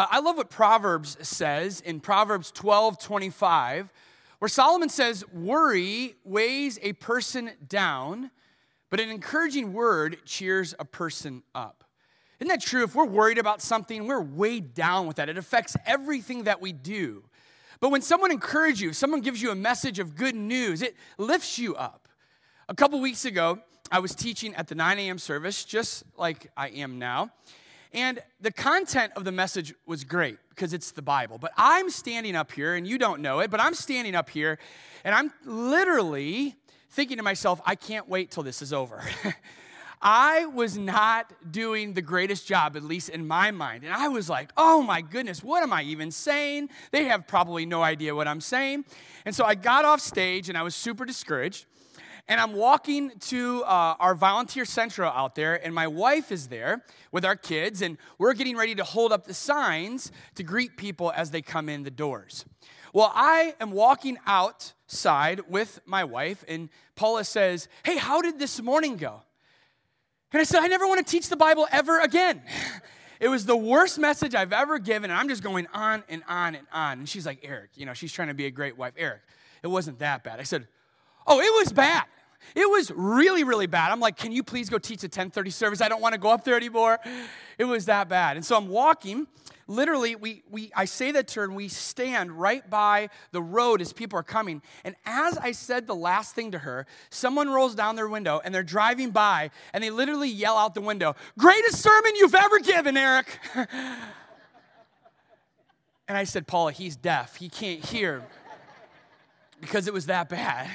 Uh, I love what Proverbs says in Proverbs 12 25, where Solomon says, Worry weighs a person down, but an encouraging word cheers a person up. Isn't that true? If we're worried about something, we're weighed down with that. It affects everything that we do. But when someone encourages you, someone gives you a message of good news, it lifts you up. A couple weeks ago, I was teaching at the 9 a.m. service, just like I am now. And the content of the message was great because it's the Bible. But I'm standing up here, and you don't know it, but I'm standing up here, and I'm literally thinking to myself, I can't wait till this is over. I was not doing the greatest job, at least in my mind. And I was like, oh my goodness, what am I even saying? They have probably no idea what I'm saying. And so I got off stage and I was super discouraged. And I'm walking to uh, our volunteer central out there, and my wife is there with our kids, and we're getting ready to hold up the signs to greet people as they come in the doors. Well, I am walking outside with my wife, and Paula says, Hey, how did this morning go? And I said, I never want to teach the Bible ever again. It was the worst message I've ever given, and I'm just going on and on and on. And she's like, Eric, you know, she's trying to be a great wife. Eric, it wasn't that bad. I said, Oh, it was bad. It was really, really bad. I'm like, can you please go teach a 1030 service? I don't want to go up there anymore. It was that bad. And so I'm walking. Literally, we, we, I say that turn, we stand right by the road as people are coming. And as I said the last thing to her, someone rolls down their window and they're driving by and they literally yell out the window, Greatest sermon you've ever given, Eric. and I said, Paula, he's deaf. He can't hear because it was that bad.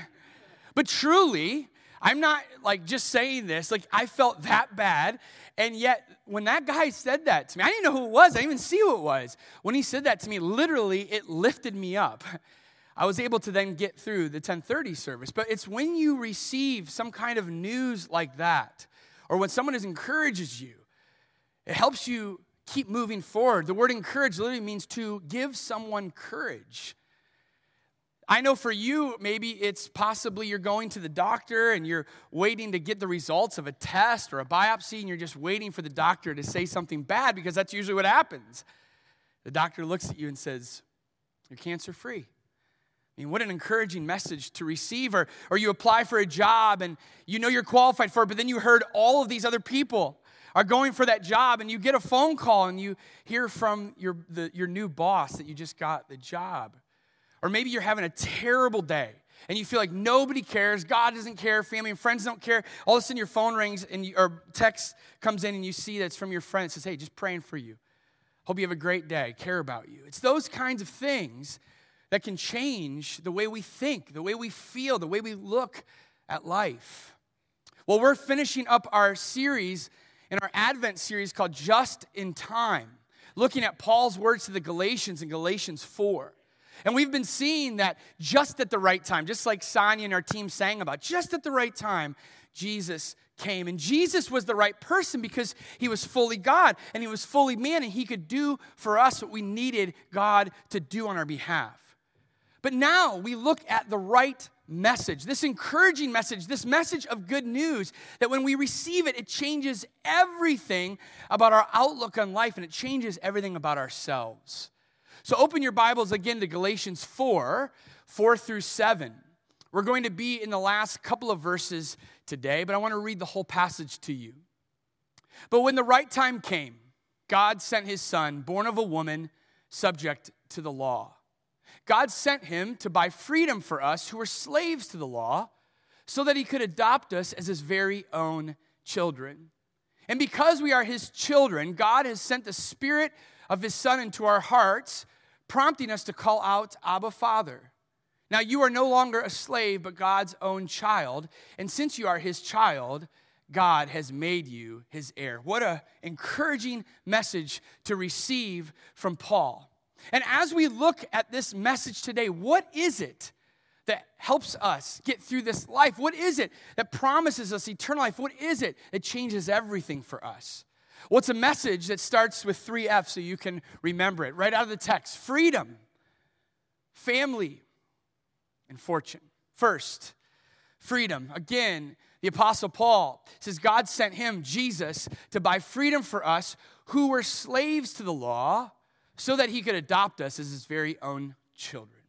But truly, I'm not like just saying this, like I felt that bad. And yet, when that guy said that to me, I didn't know who it was. I didn't even see who it was. When he said that to me, literally, it lifted me up. I was able to then get through the 1030 service. But it's when you receive some kind of news like that, or when someone encourages you, it helps you keep moving forward. The word encourage literally means to give someone courage. I know for you, maybe it's possibly you're going to the doctor and you're waiting to get the results of a test or a biopsy, and you're just waiting for the doctor to say something bad because that's usually what happens. The doctor looks at you and says, You're cancer free. I mean, what an encouraging message to receive. Or, or you apply for a job and you know you're qualified for it, but then you heard all of these other people are going for that job and you get a phone call and you hear from your, the, your new boss that you just got the job. Or maybe you're having a terrible day and you feel like nobody cares, God doesn't care, family and friends don't care. All of a sudden your phone rings and you, or text comes in and you see that it's from your friend. It says, hey, just praying for you. Hope you have a great day, care about you. It's those kinds of things that can change the way we think, the way we feel, the way we look at life. Well, we're finishing up our series in our Advent series called Just in Time, looking at Paul's words to the Galatians in Galatians 4. And we've been seeing that just at the right time, just like Sonia and our team sang about, just at the right time, Jesus came. And Jesus was the right person because he was fully God and he was fully man, and he could do for us what we needed God to do on our behalf. But now we look at the right message, this encouraging message, this message of good news that when we receive it, it changes everything about our outlook on life and it changes everything about ourselves. So open your Bibles again to Galatians 4 4 through 7. We're going to be in the last couple of verses today, but I want to read the whole passage to you. But when the right time came, God sent his son, born of a woman, subject to the law. God sent him to buy freedom for us who were slaves to the law, so that he could adopt us as his very own children. And because we are his children, God has sent the Spirit of his Son into our hearts prompting us to call out, Abba, Father. Now, you are no longer a slave, but God's own child. And since you are his child, God has made you his heir. What an encouraging message to receive from Paul. And as we look at this message today, what is it that helps us get through this life? What is it that promises us eternal life? What is it that changes everything for us? Well, it's a message that starts with three F's so you can remember it right out of the text freedom, family, and fortune. First, freedom. Again, the Apostle Paul says God sent him, Jesus, to buy freedom for us who were slaves to the law so that he could adopt us as his very own children.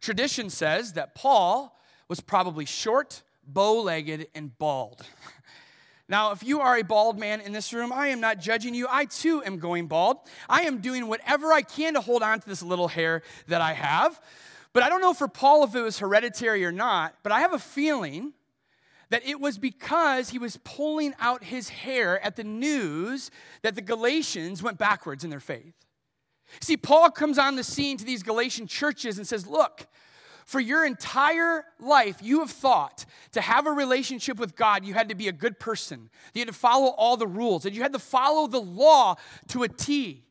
Tradition says that Paul was probably short, bow legged, and bald. Now, if you are a bald man in this room, I am not judging you. I too am going bald. I am doing whatever I can to hold on to this little hair that I have. But I don't know for Paul if it was hereditary or not, but I have a feeling that it was because he was pulling out his hair at the news that the Galatians went backwards in their faith. See, Paul comes on the scene to these Galatian churches and says, Look, for your entire life, you have thought to have a relationship with God, you had to be a good person. You had to follow all the rules, and you had to follow the law to a T.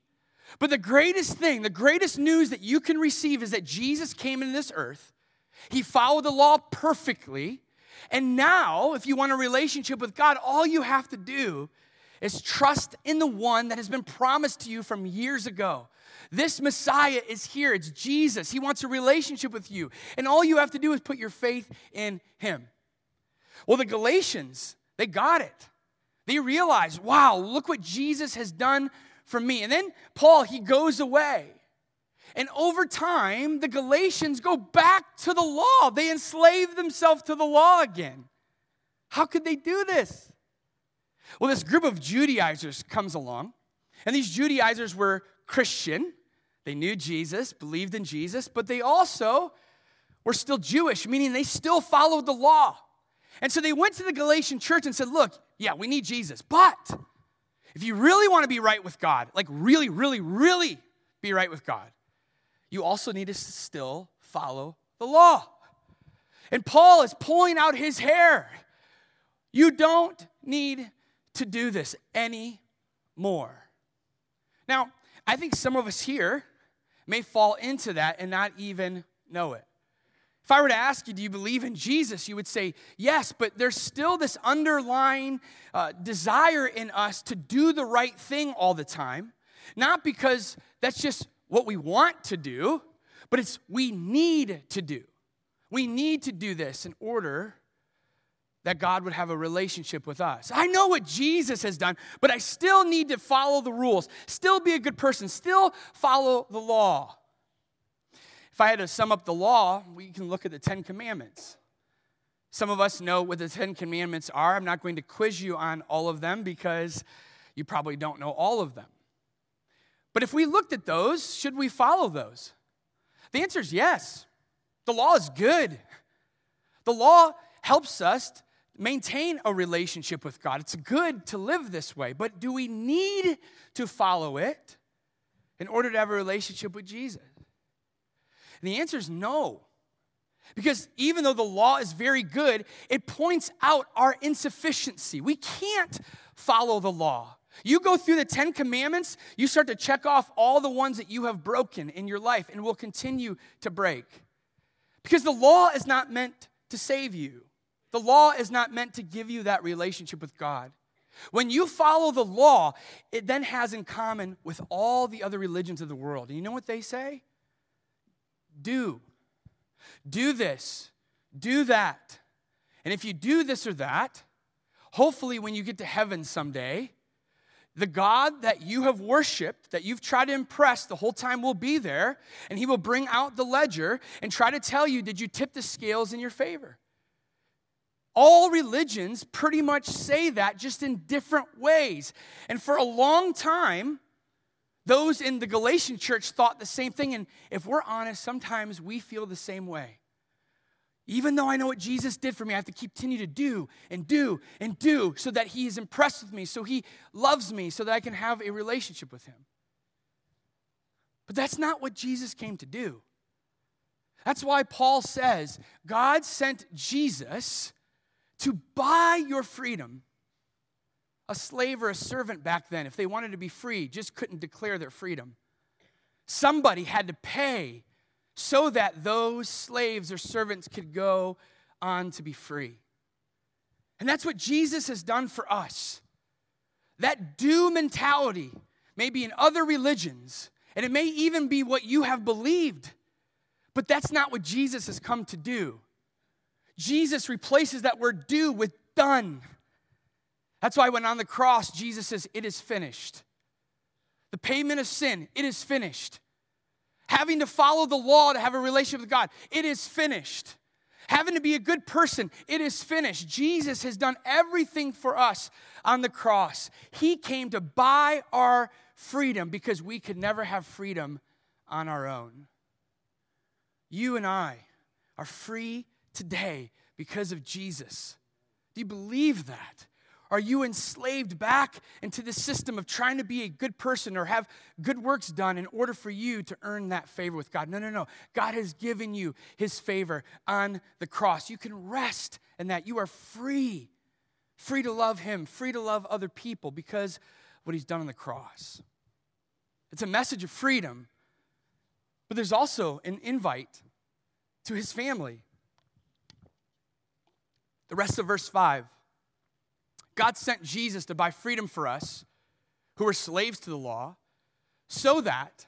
But the greatest thing, the greatest news that you can receive is that Jesus came into this earth. He followed the law perfectly. And now, if you want a relationship with God, all you have to do is trust in the one that has been promised to you from years ago. This Messiah is here. It's Jesus. He wants a relationship with you. And all you have to do is put your faith in him. Well, the Galatians, they got it. They realized, wow, look what Jesus has done for me. And then Paul, he goes away. And over time, the Galatians go back to the law. They enslave themselves to the law again. How could they do this? Well, this group of Judaizers comes along, and these Judaizers were Christian. They knew Jesus, believed in Jesus, but they also were still Jewish, meaning they still followed the law. And so they went to the Galatian church and said, Look, yeah, we need Jesus, but if you really want to be right with God, like really, really, really be right with God, you also need to still follow the law. And Paul is pulling out his hair. You don't need to do this anymore. Now, I think some of us here may fall into that and not even know it. If I were to ask you, do you believe in Jesus? You would say, yes, but there's still this underlying uh, desire in us to do the right thing all the time. Not because that's just what we want to do, but it's we need to do. We need to do this in order that God would have a relationship with us. I know what Jesus has done, but I still need to follow the rules, still be a good person, still follow the law. If I had to sum up the law, we can look at the Ten Commandments. Some of us know what the Ten Commandments are. I'm not going to quiz you on all of them because you probably don't know all of them. But if we looked at those, should we follow those? The answer is yes. The law is good. The law helps us maintain a relationship with God. It's good to live this way, but do we need to follow it in order to have a relationship with Jesus? And the answer is no. Because even though the law is very good, it points out our insufficiency. We can't follow the law. You go through the Ten Commandments, you start to check off all the ones that you have broken in your life and will continue to break. Because the law is not meant to save you. The law is not meant to give you that relationship with God. When you follow the law, it then has in common with all the other religions of the world. And you know what they say? Do. Do this. Do that. And if you do this or that, hopefully when you get to heaven someday, the God that you have worshiped, that you've tried to impress the whole time will be there, and he will bring out the ledger and try to tell you, did you tip the scales in your favor? All religions pretty much say that just in different ways. And for a long time, those in the Galatian church thought the same thing. And if we're honest, sometimes we feel the same way. Even though I know what Jesus did for me, I have to continue to do and do and do so that He is impressed with me, so He loves me, so that I can have a relationship with Him. But that's not what Jesus came to do. That's why Paul says God sent Jesus to buy your freedom. A slave or a servant back then, if they wanted to be free, just couldn't declare their freedom. Somebody had to pay so that those slaves or servants could go on to be free. And that's what Jesus has done for us. That do mentality may be in other religions, and it may even be what you have believed, but that's not what Jesus has come to do. Jesus replaces that word do with done. That's why when on the cross, Jesus says, It is finished. the payment of sin, it is finished. Having to follow the law to have a relationship with God, it is finished. Having to be a good person, it is finished. Jesus has done everything for us on the cross. He came to buy our freedom because we could never have freedom on our own. You and I are free today because of Jesus. Do you believe that? Are you enslaved back into the system of trying to be a good person or have good works done in order for you to earn that favor with God? No, no, no. God has given you his favor on the cross. You can rest in that. You are free, free to love him, free to love other people because what he's done on the cross. It's a message of freedom, but there's also an invite to his family. The rest of verse 5. God sent Jesus to buy freedom for us who were slaves to the law so that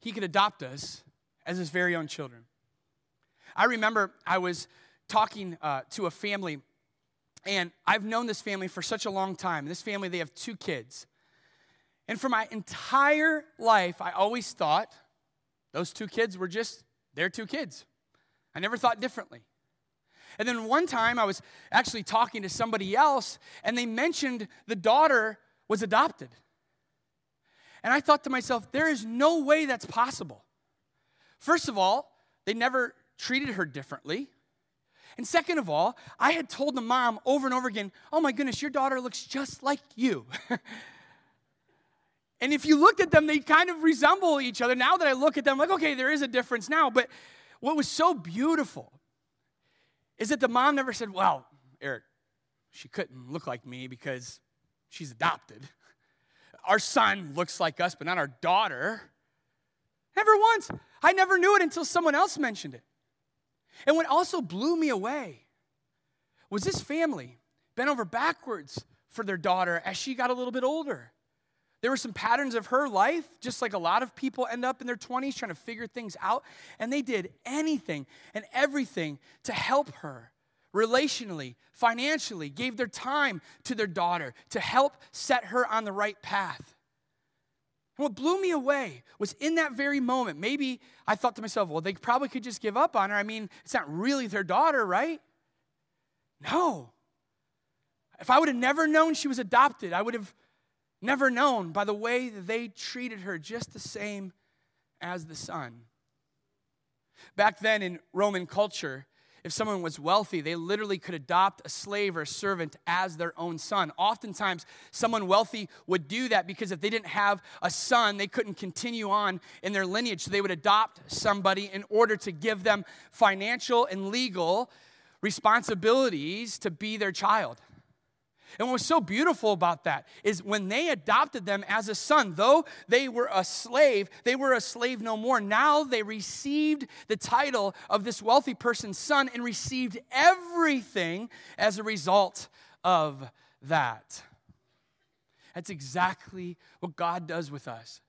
he could adopt us as his very own children. I remember I was talking uh, to a family, and I've known this family for such a long time. This family, they have two kids. And for my entire life, I always thought those two kids were just their two kids. I never thought differently. And then one time I was actually talking to somebody else, and they mentioned the daughter was adopted. And I thought to myself, there is no way that's possible. First of all, they never treated her differently. And second of all, I had told the mom over and over again, oh my goodness, your daughter looks just like you. and if you looked at them, they kind of resemble each other. Now that I look at them, I'm like, okay, there is a difference now. But what was so beautiful is that the mom never said, Well, Eric, she couldn't look like me because she's adopted. Our son looks like us, but not our daughter. Never once. I never knew it until someone else mentioned it. And what also blew me away was this family bent over backwards for their daughter as she got a little bit older. There were some patterns of her life, just like a lot of people end up in their 20s trying to figure things out. And they did anything and everything to help her relationally, financially, gave their time to their daughter to help set her on the right path. And what blew me away was in that very moment, maybe I thought to myself, well, they probably could just give up on her. I mean, it's not really their daughter, right? No. If I would have never known she was adopted, I would have never known by the way they treated her just the same as the son. Back then in Roman culture, if someone was wealthy, they literally could adopt a slave or a servant as their own son. Oftentimes, someone wealthy would do that because if they didn't have a son, they couldn't continue on in their lineage. So they would adopt somebody in order to give them financial and legal responsibilities to be their child. And what was so beautiful about that is when they adopted them as a son, though they were a slave, they were a slave no more. Now they received the title of this wealthy person's son and received everything as a result of that. That's exactly what God does with us.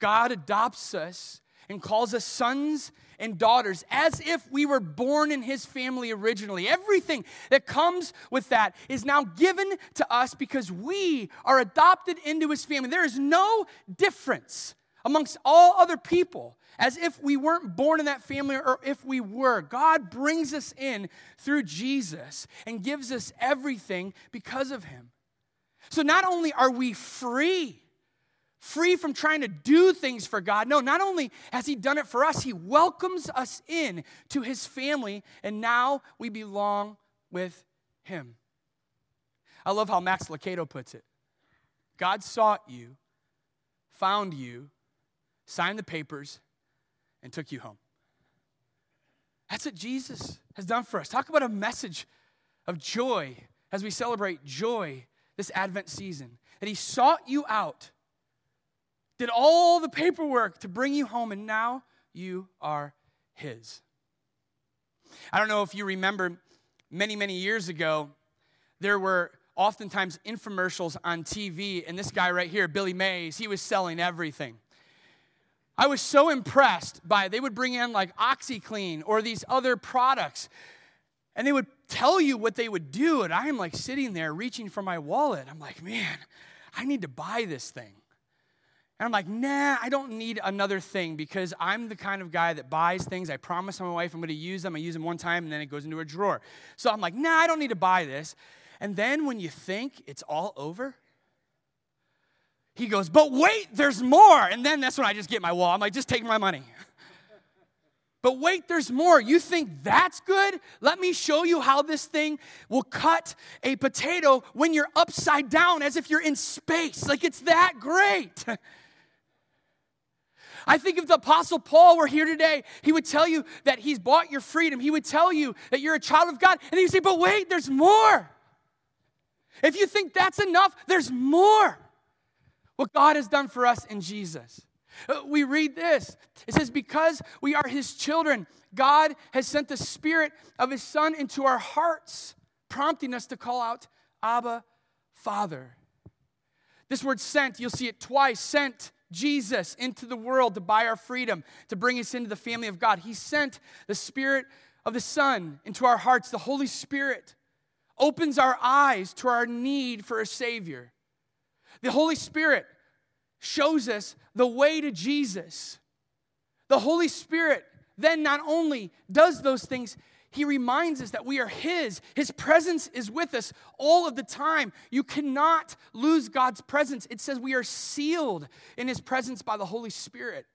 God adopts us and calls us sons and daughters as if we were born in his family originally. Everything that comes with that is now given to us because we are adopted into his family. There is no difference amongst all other people as if we weren't born in that family or if we were. God brings us in through Jesus and gives us everything because of him. So not only are we free, free from trying to do things for God. No, not only has He done it for us, He welcomes us in to His family, and now we belong with Him. I love how Max Lucado puts it God sought you, found you, signed the papers, and took you home. That's what Jesus has done for us. Talk about a message of joy as we celebrate joy this Advent season. That He sought you out did all the paperwork to bring you home, and now you are His. I don't know if you remember many, many years ago, there were oftentimes infomercials on TV, and this guy right here, Billy Mays, he was selling everything. I was so impressed by it. They would bring in like OxiClean or these other products, and they would tell you what they would do. And I am like sitting there reaching for my wallet. I'm like, man, I need to buy this thing. And I'm like, nah, I don't need another thing because I'm the kind of guy that buys things. I promise my wife I'm going to use them. I use them one time and then it goes into a drawer. So I'm like, nah, I don't need to buy this. And then when you think it's all over, he goes, but wait, there's more. And then that's when I just get my wall. I'm like, just take my money. But wait, there's more. You think that's good? Let me show you how this thing will cut a potato when you're upside down as if you're in space. Like it's that great. I think if the Apostle Paul were here today, he would tell you that he's bought your freedom. He would tell you that you're a child of God. And he'd say, but wait, there's more. If you think that's enough, there's more. What God has done for us in Jesus. Uh, we read this. It says, Because we are his children, God has sent the Spirit of his Son into our hearts, prompting us to call out, Abba, Father. This word sent, you'll see it twice sent Jesus into the world to buy our freedom, to bring us into the family of God. He sent the Spirit of the Son into our hearts. The Holy Spirit opens our eyes to our need for a Savior. The Holy Spirit shows us the way to Jesus. The Holy Spirit then not only does those things, he reminds us that we are His. His presence is with us all of the time. You cannot lose God's presence. It says we are sealed in His presence by the Holy Spirit.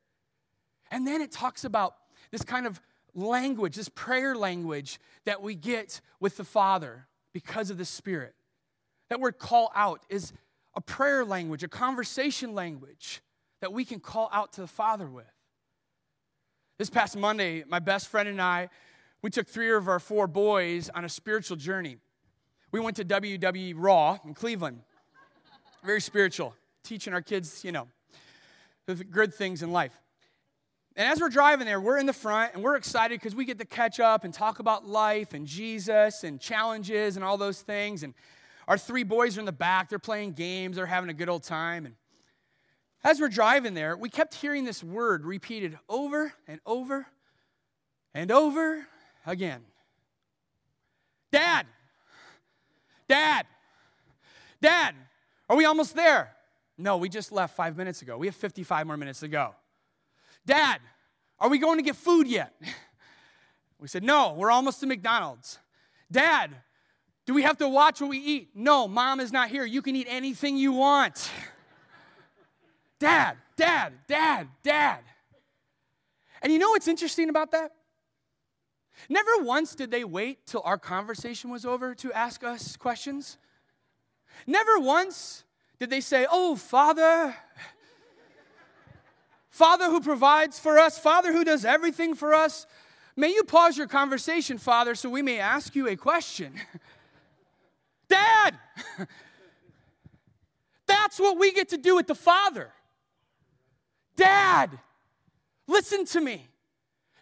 And then it talks about this kind of language, this prayer language that we get with the Father because of the Spirit. That word call out is a prayer language, a conversation language that we can call out to the Father with. This past Monday, my best friend and I, we took three of our four boys on a spiritual journey. We went to WWE Raw in Cleveland. Very spiritual, teaching our kids, you know, the good things in life. And as we're driving there, we're in the front and we're excited because we get to catch up and talk about life and Jesus and challenges and all those things. And our three boys are in the back. They're playing games. They're having a good old time. And as we're driving there, we kept hearing this word repeated over and over and over again. Dad, Dad, Dad, are we almost there? No, we just left five minutes ago. We have 55 more minutes to go. Dad, are we going to get food yet? We said, No, we're almost to McDonald's. Dad, do we have to watch what we eat? No, mom is not here. You can eat anything you want. dad, dad, dad, dad. And you know what's interesting about that? Never once did they wait till our conversation was over to ask us questions. Never once did they say, Oh, Father, Father who provides for us, Father who does everything for us, may you pause your conversation, Father, so we may ask you a question. Dad! That's what we get to do with the Father. Dad, listen to me.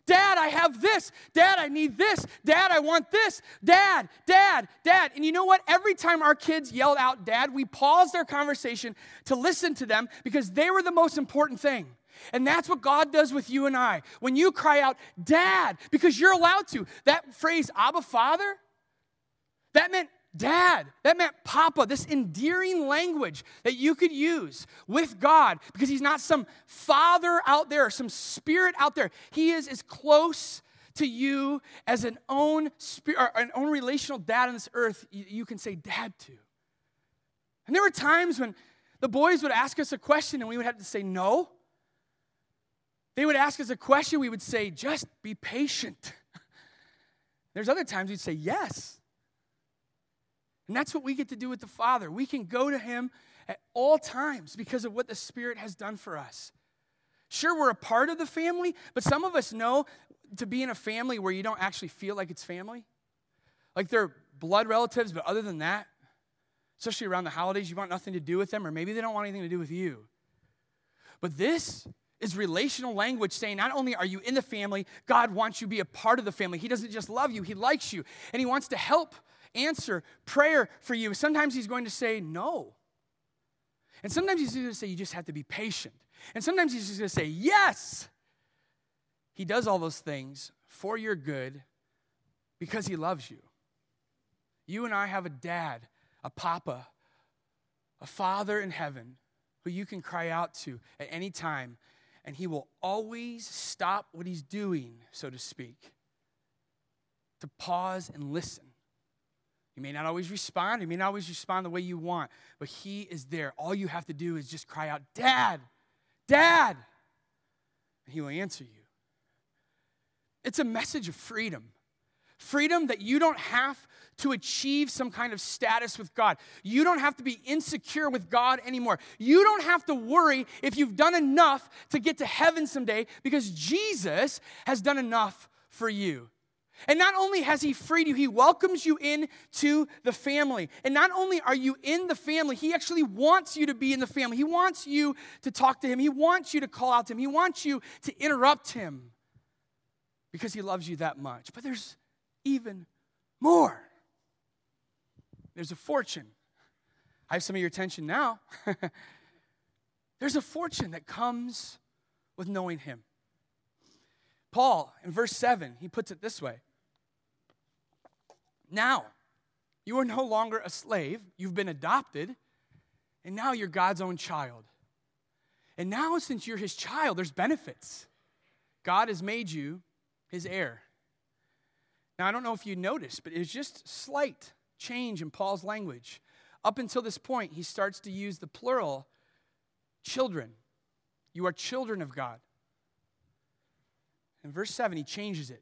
Dad, I have this. Dad, I need this. Dad, I want this. Dad, dad, dad. And you know what? Every time our kids yelled out, Dad, we paused our conversation to listen to them because they were the most important thing. And that's what God does with you and I. When you cry out, Dad, because you're allowed to. That phrase, Abba Father, that meant dad. That meant papa, this endearing language that you could use with God because he's not some father out there, some spirit out there. He is as close to you as an own spirit, an own relational dad on this earth you can say dad to. And there were times when the boys would ask us a question and we would have to say no. They would ask us a question, we would say, just be patient. There's other times we'd say yes. And that's what we get to do with the Father. We can go to Him at all times because of what the Spirit has done for us. Sure, we're a part of the family, but some of us know to be in a family where you don't actually feel like it's family. Like they're blood relatives, but other than that, especially around the holidays, you want nothing to do with them, or maybe they don't want anything to do with you. But this is relational language saying not only are you in the family, God wants you to be a part of the family. He doesn't just love you, He likes you, and He wants to help answer prayer for you. Sometimes He's going to say no. And sometimes He's going to say, you just have to be patient. And sometimes He's just going to say, yes. He does all those things for your good because He loves you. You and I have a dad, a papa, a father in heaven who you can cry out to at any time, and he will always stop what he's doing, so to speak, to pause and listen. You may not always respond, He may not always respond the way you want, but he is there. All you have to do is just cry out, Dad, Dad, and he will answer you. It's a message of freedom. Freedom that you don't have to achieve some kind of status with God. You don't have to be insecure with God anymore. You don't have to worry if you've done enough to get to heaven someday because Jesus has done enough for you. And not only has he freed you, he welcomes you into the family. And not only are you in the family, he actually wants you to be in the family. He wants you to talk to him. He wants you to call out to him. He wants you to interrupt him because he loves you that much. But there's even more. There's a fortune. I have some of your attention now. There's a fortune that comes with knowing him. Paul, in verse 7, he puts it this way Now, you are no longer a slave, you've been adopted, and now you're God's own child. And now, since you're his child, there's benefits. God has made you his heir. Now, I don't know if you noticed, but it's just slight change in Paul's language. Up until this point, he starts to use the plural children. You are children of God. In verse 7, he changes it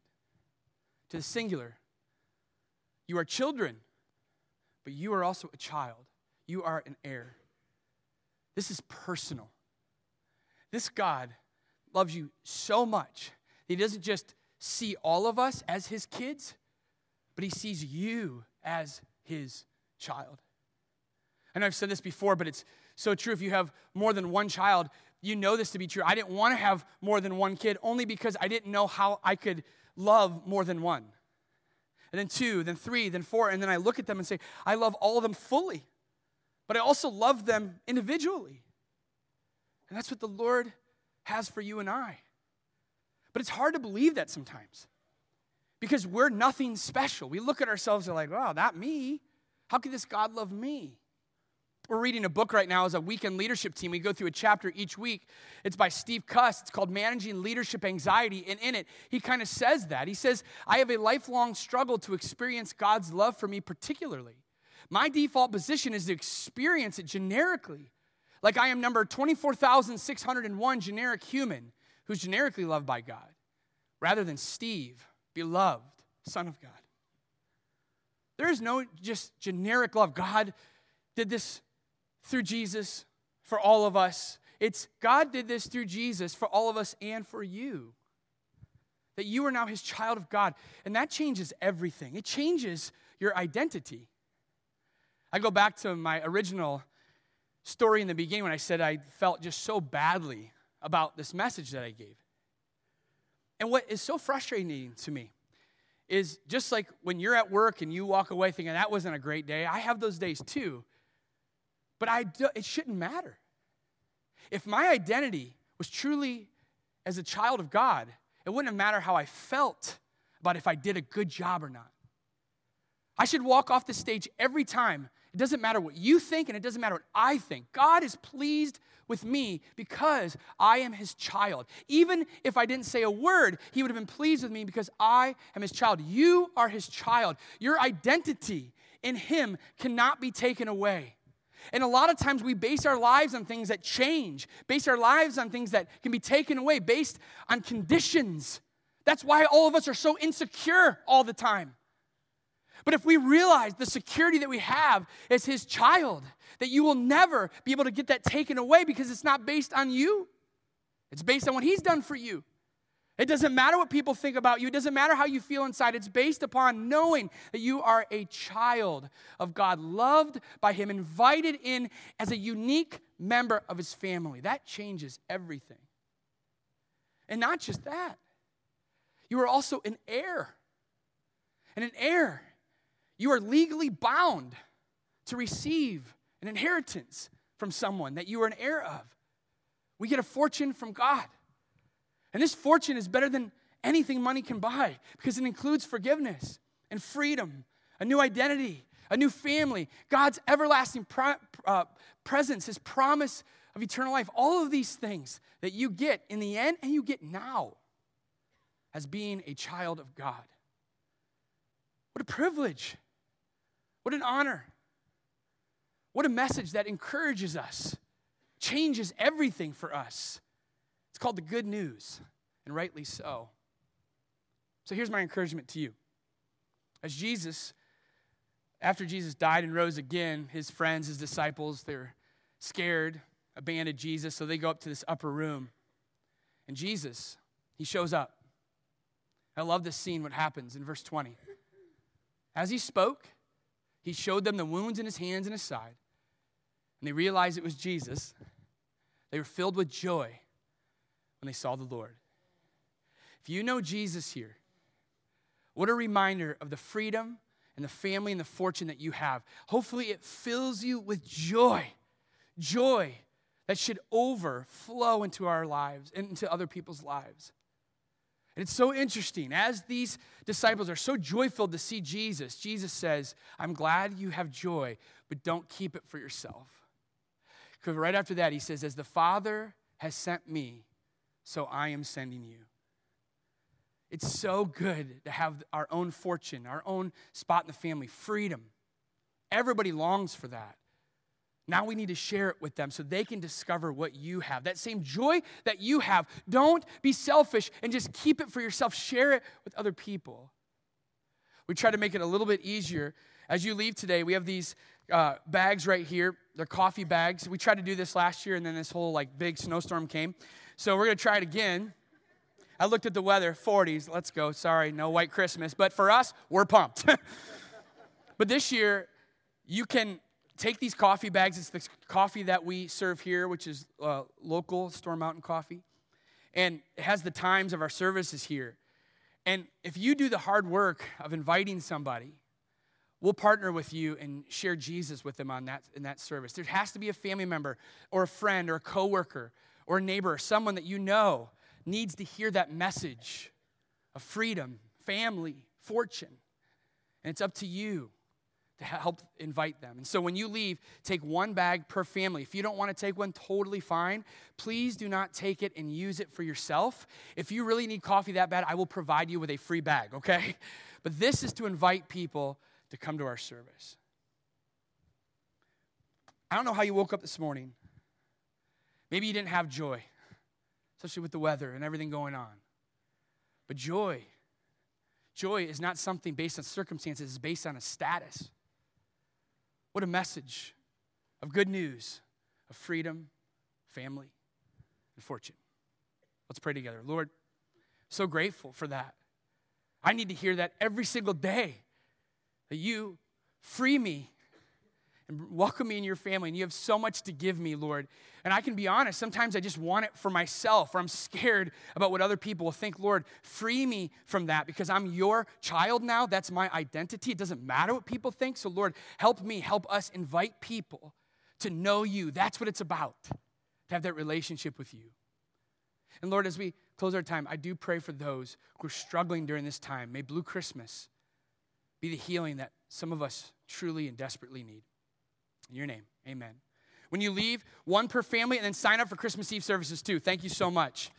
to the singular. You are children, but you are also a child. You are an heir. This is personal. This God loves you so much. He doesn't just see all of us as his kids, but he sees you as his child. Know I've said this before, but it's so true. If you have more than one child, you know this to be true. I didn't want to have more than one kid only because I didn't know how I could love more than one. And then two, then three, then four, and then I look at them and say, I love all of them fully, but I also love them individually. And that's what the Lord has for you and I. But it's hard to believe that sometimes because we're nothing special. We look at ourselves and are like, wow, not me. How could this God love me? We're reading a book right now as a weekend leadership team. We go through a chapter each week. It's by Steve Cuss. It's called Managing Leadership Anxiety. And in it, he kind of says that. He says, I have a lifelong struggle to experience God's love for me, particularly. My default position is to experience it generically. Like I am number 24,601 generic human who's generically loved by God, rather than Steve, beloved Son of God. There is no just generic love. God did this through Jesus for all of us. It's God did this through Jesus for all of us and for you. That you are now his child of God. And that changes everything, it changes your identity. I go back to my original story in the beginning when I said I felt just so badly about this message that I gave. And what is so frustrating to me is just like when you're at work and you walk away thinking that wasn't a great day, I have those days too. But I do, it shouldn't matter. If my identity was truly as a child of God, it wouldn't matter how I felt about if I did a good job or not. I should walk off the stage every time. It doesn't matter what you think and it doesn't matter what I think. God is pleased with me because I am his child. Even if I didn't say a word, he would have been pleased with me because I am his child. You are his child. Your identity in him cannot be taken away. And a lot of times we base our lives on things that change, base our lives on things that can be taken away, based on conditions. That's why all of us are so insecure all the time. But if we realize the security that we have as His child, that you will never be able to get that taken away because it's not based on you, it's based on what He's done for you. It doesn't matter what people think about you. It doesn't matter how you feel inside. It's based upon knowing that you are a child of God, loved by Him, invited in as a unique member of His family. That changes everything. And not just that, you are also an heir. And an heir you are legally bound to receive an inheritance from someone that you are an heir of. We get a fortune from God. And this fortune is better than anything money can buy because it includes forgiveness and freedom, a new identity, a new family, God's everlasting uh, presence, His promise of eternal life. All of these things that you get in the end and you get now as being a child of God. What a privilege. What an honor. What a message that encourages us, changes everything for us. It's called the good news, and rightly so. So here's my encouragement to you. As Jesus, after Jesus died and rose again, his friends, his disciples, they're scared, abandoned Jesus, so they go up to this upper room. And Jesus, he shows up. I love this scene, what happens in verse 20. As he spoke, he showed them the wounds in his hands and his side and they realized it was Jesus, they were filled with joy when they saw the Lord. If you know Jesus here, what a reminder of the freedom and the family and the fortune that you have. Hopefully, it fills you with joy. Joy that should overflow into our lives and into other people's lives. And it's so interesting. As these disciples are so joyful to see Jesus, Jesus says, I'm glad you have joy, but don't keep it for yourself. Because right after that, he says, As the Father has sent me, so I am sending you. It's so good to have our own fortune, our own spot in the family, freedom. Everybody longs for that. Now we need to share it with them so they can discover what you have. That same joy that you have. Don't be selfish and just keep it for yourself. Share it with other people. We try to make it a little bit easier. As you leave today, we have these uh, bags right here. They're coffee bags. We tried to do this last year, and then this whole like big snowstorm came. So we're gonna try it again. I looked at the weather, 40s. Let's go. Sorry, no white Christmas. But for us, we're pumped. but this year, you can take these coffee bags. It's the coffee that we serve here, which is uh, local Storm Mountain coffee. And it has the times of our services here. And if you do the hard work of inviting somebody, we'll partner with you and share Jesus with them on that, in that service. There has to be a family member or a friend or a coworker or a neighbor or someone that you know needs to hear that message of freedom, family, fortune. And it's up to you to help invite them. And so when you leave, take one bag per family. If you don't want to take one, totally fine. Please do not take it and use it for yourself. If you really need coffee that bad, I will provide you with a free bag, okay? But this is to invite people to come to our service. I don't know how you woke up this morning. Maybe you didn't have joy, especially with the weather and everything going on. But joy, joy is not something based on circumstances, it's based on a status. What a message of good news, of freedom, family, and fortune. Let's pray together. Lord, so grateful for that. I need to hear that every single day that you free me and welcome me in your family. And you have so much to give me, Lord. And I can be honest, sometimes I just want it for myself, or I'm scared about what other people will think. Lord, free me from that because I'm your child now. That's my identity. It doesn't matter what people think. So, Lord, help me, help us invite people to know you. That's what it's about, to have that relationship with you. And Lord, as we close our time, I do pray for those who are struggling during this time. May Blue Christmas be the healing that some of us truly and desperately need. In your name, amen. When you leave, one per family, and then sign up for Christmas Eve services too. Thank you so much.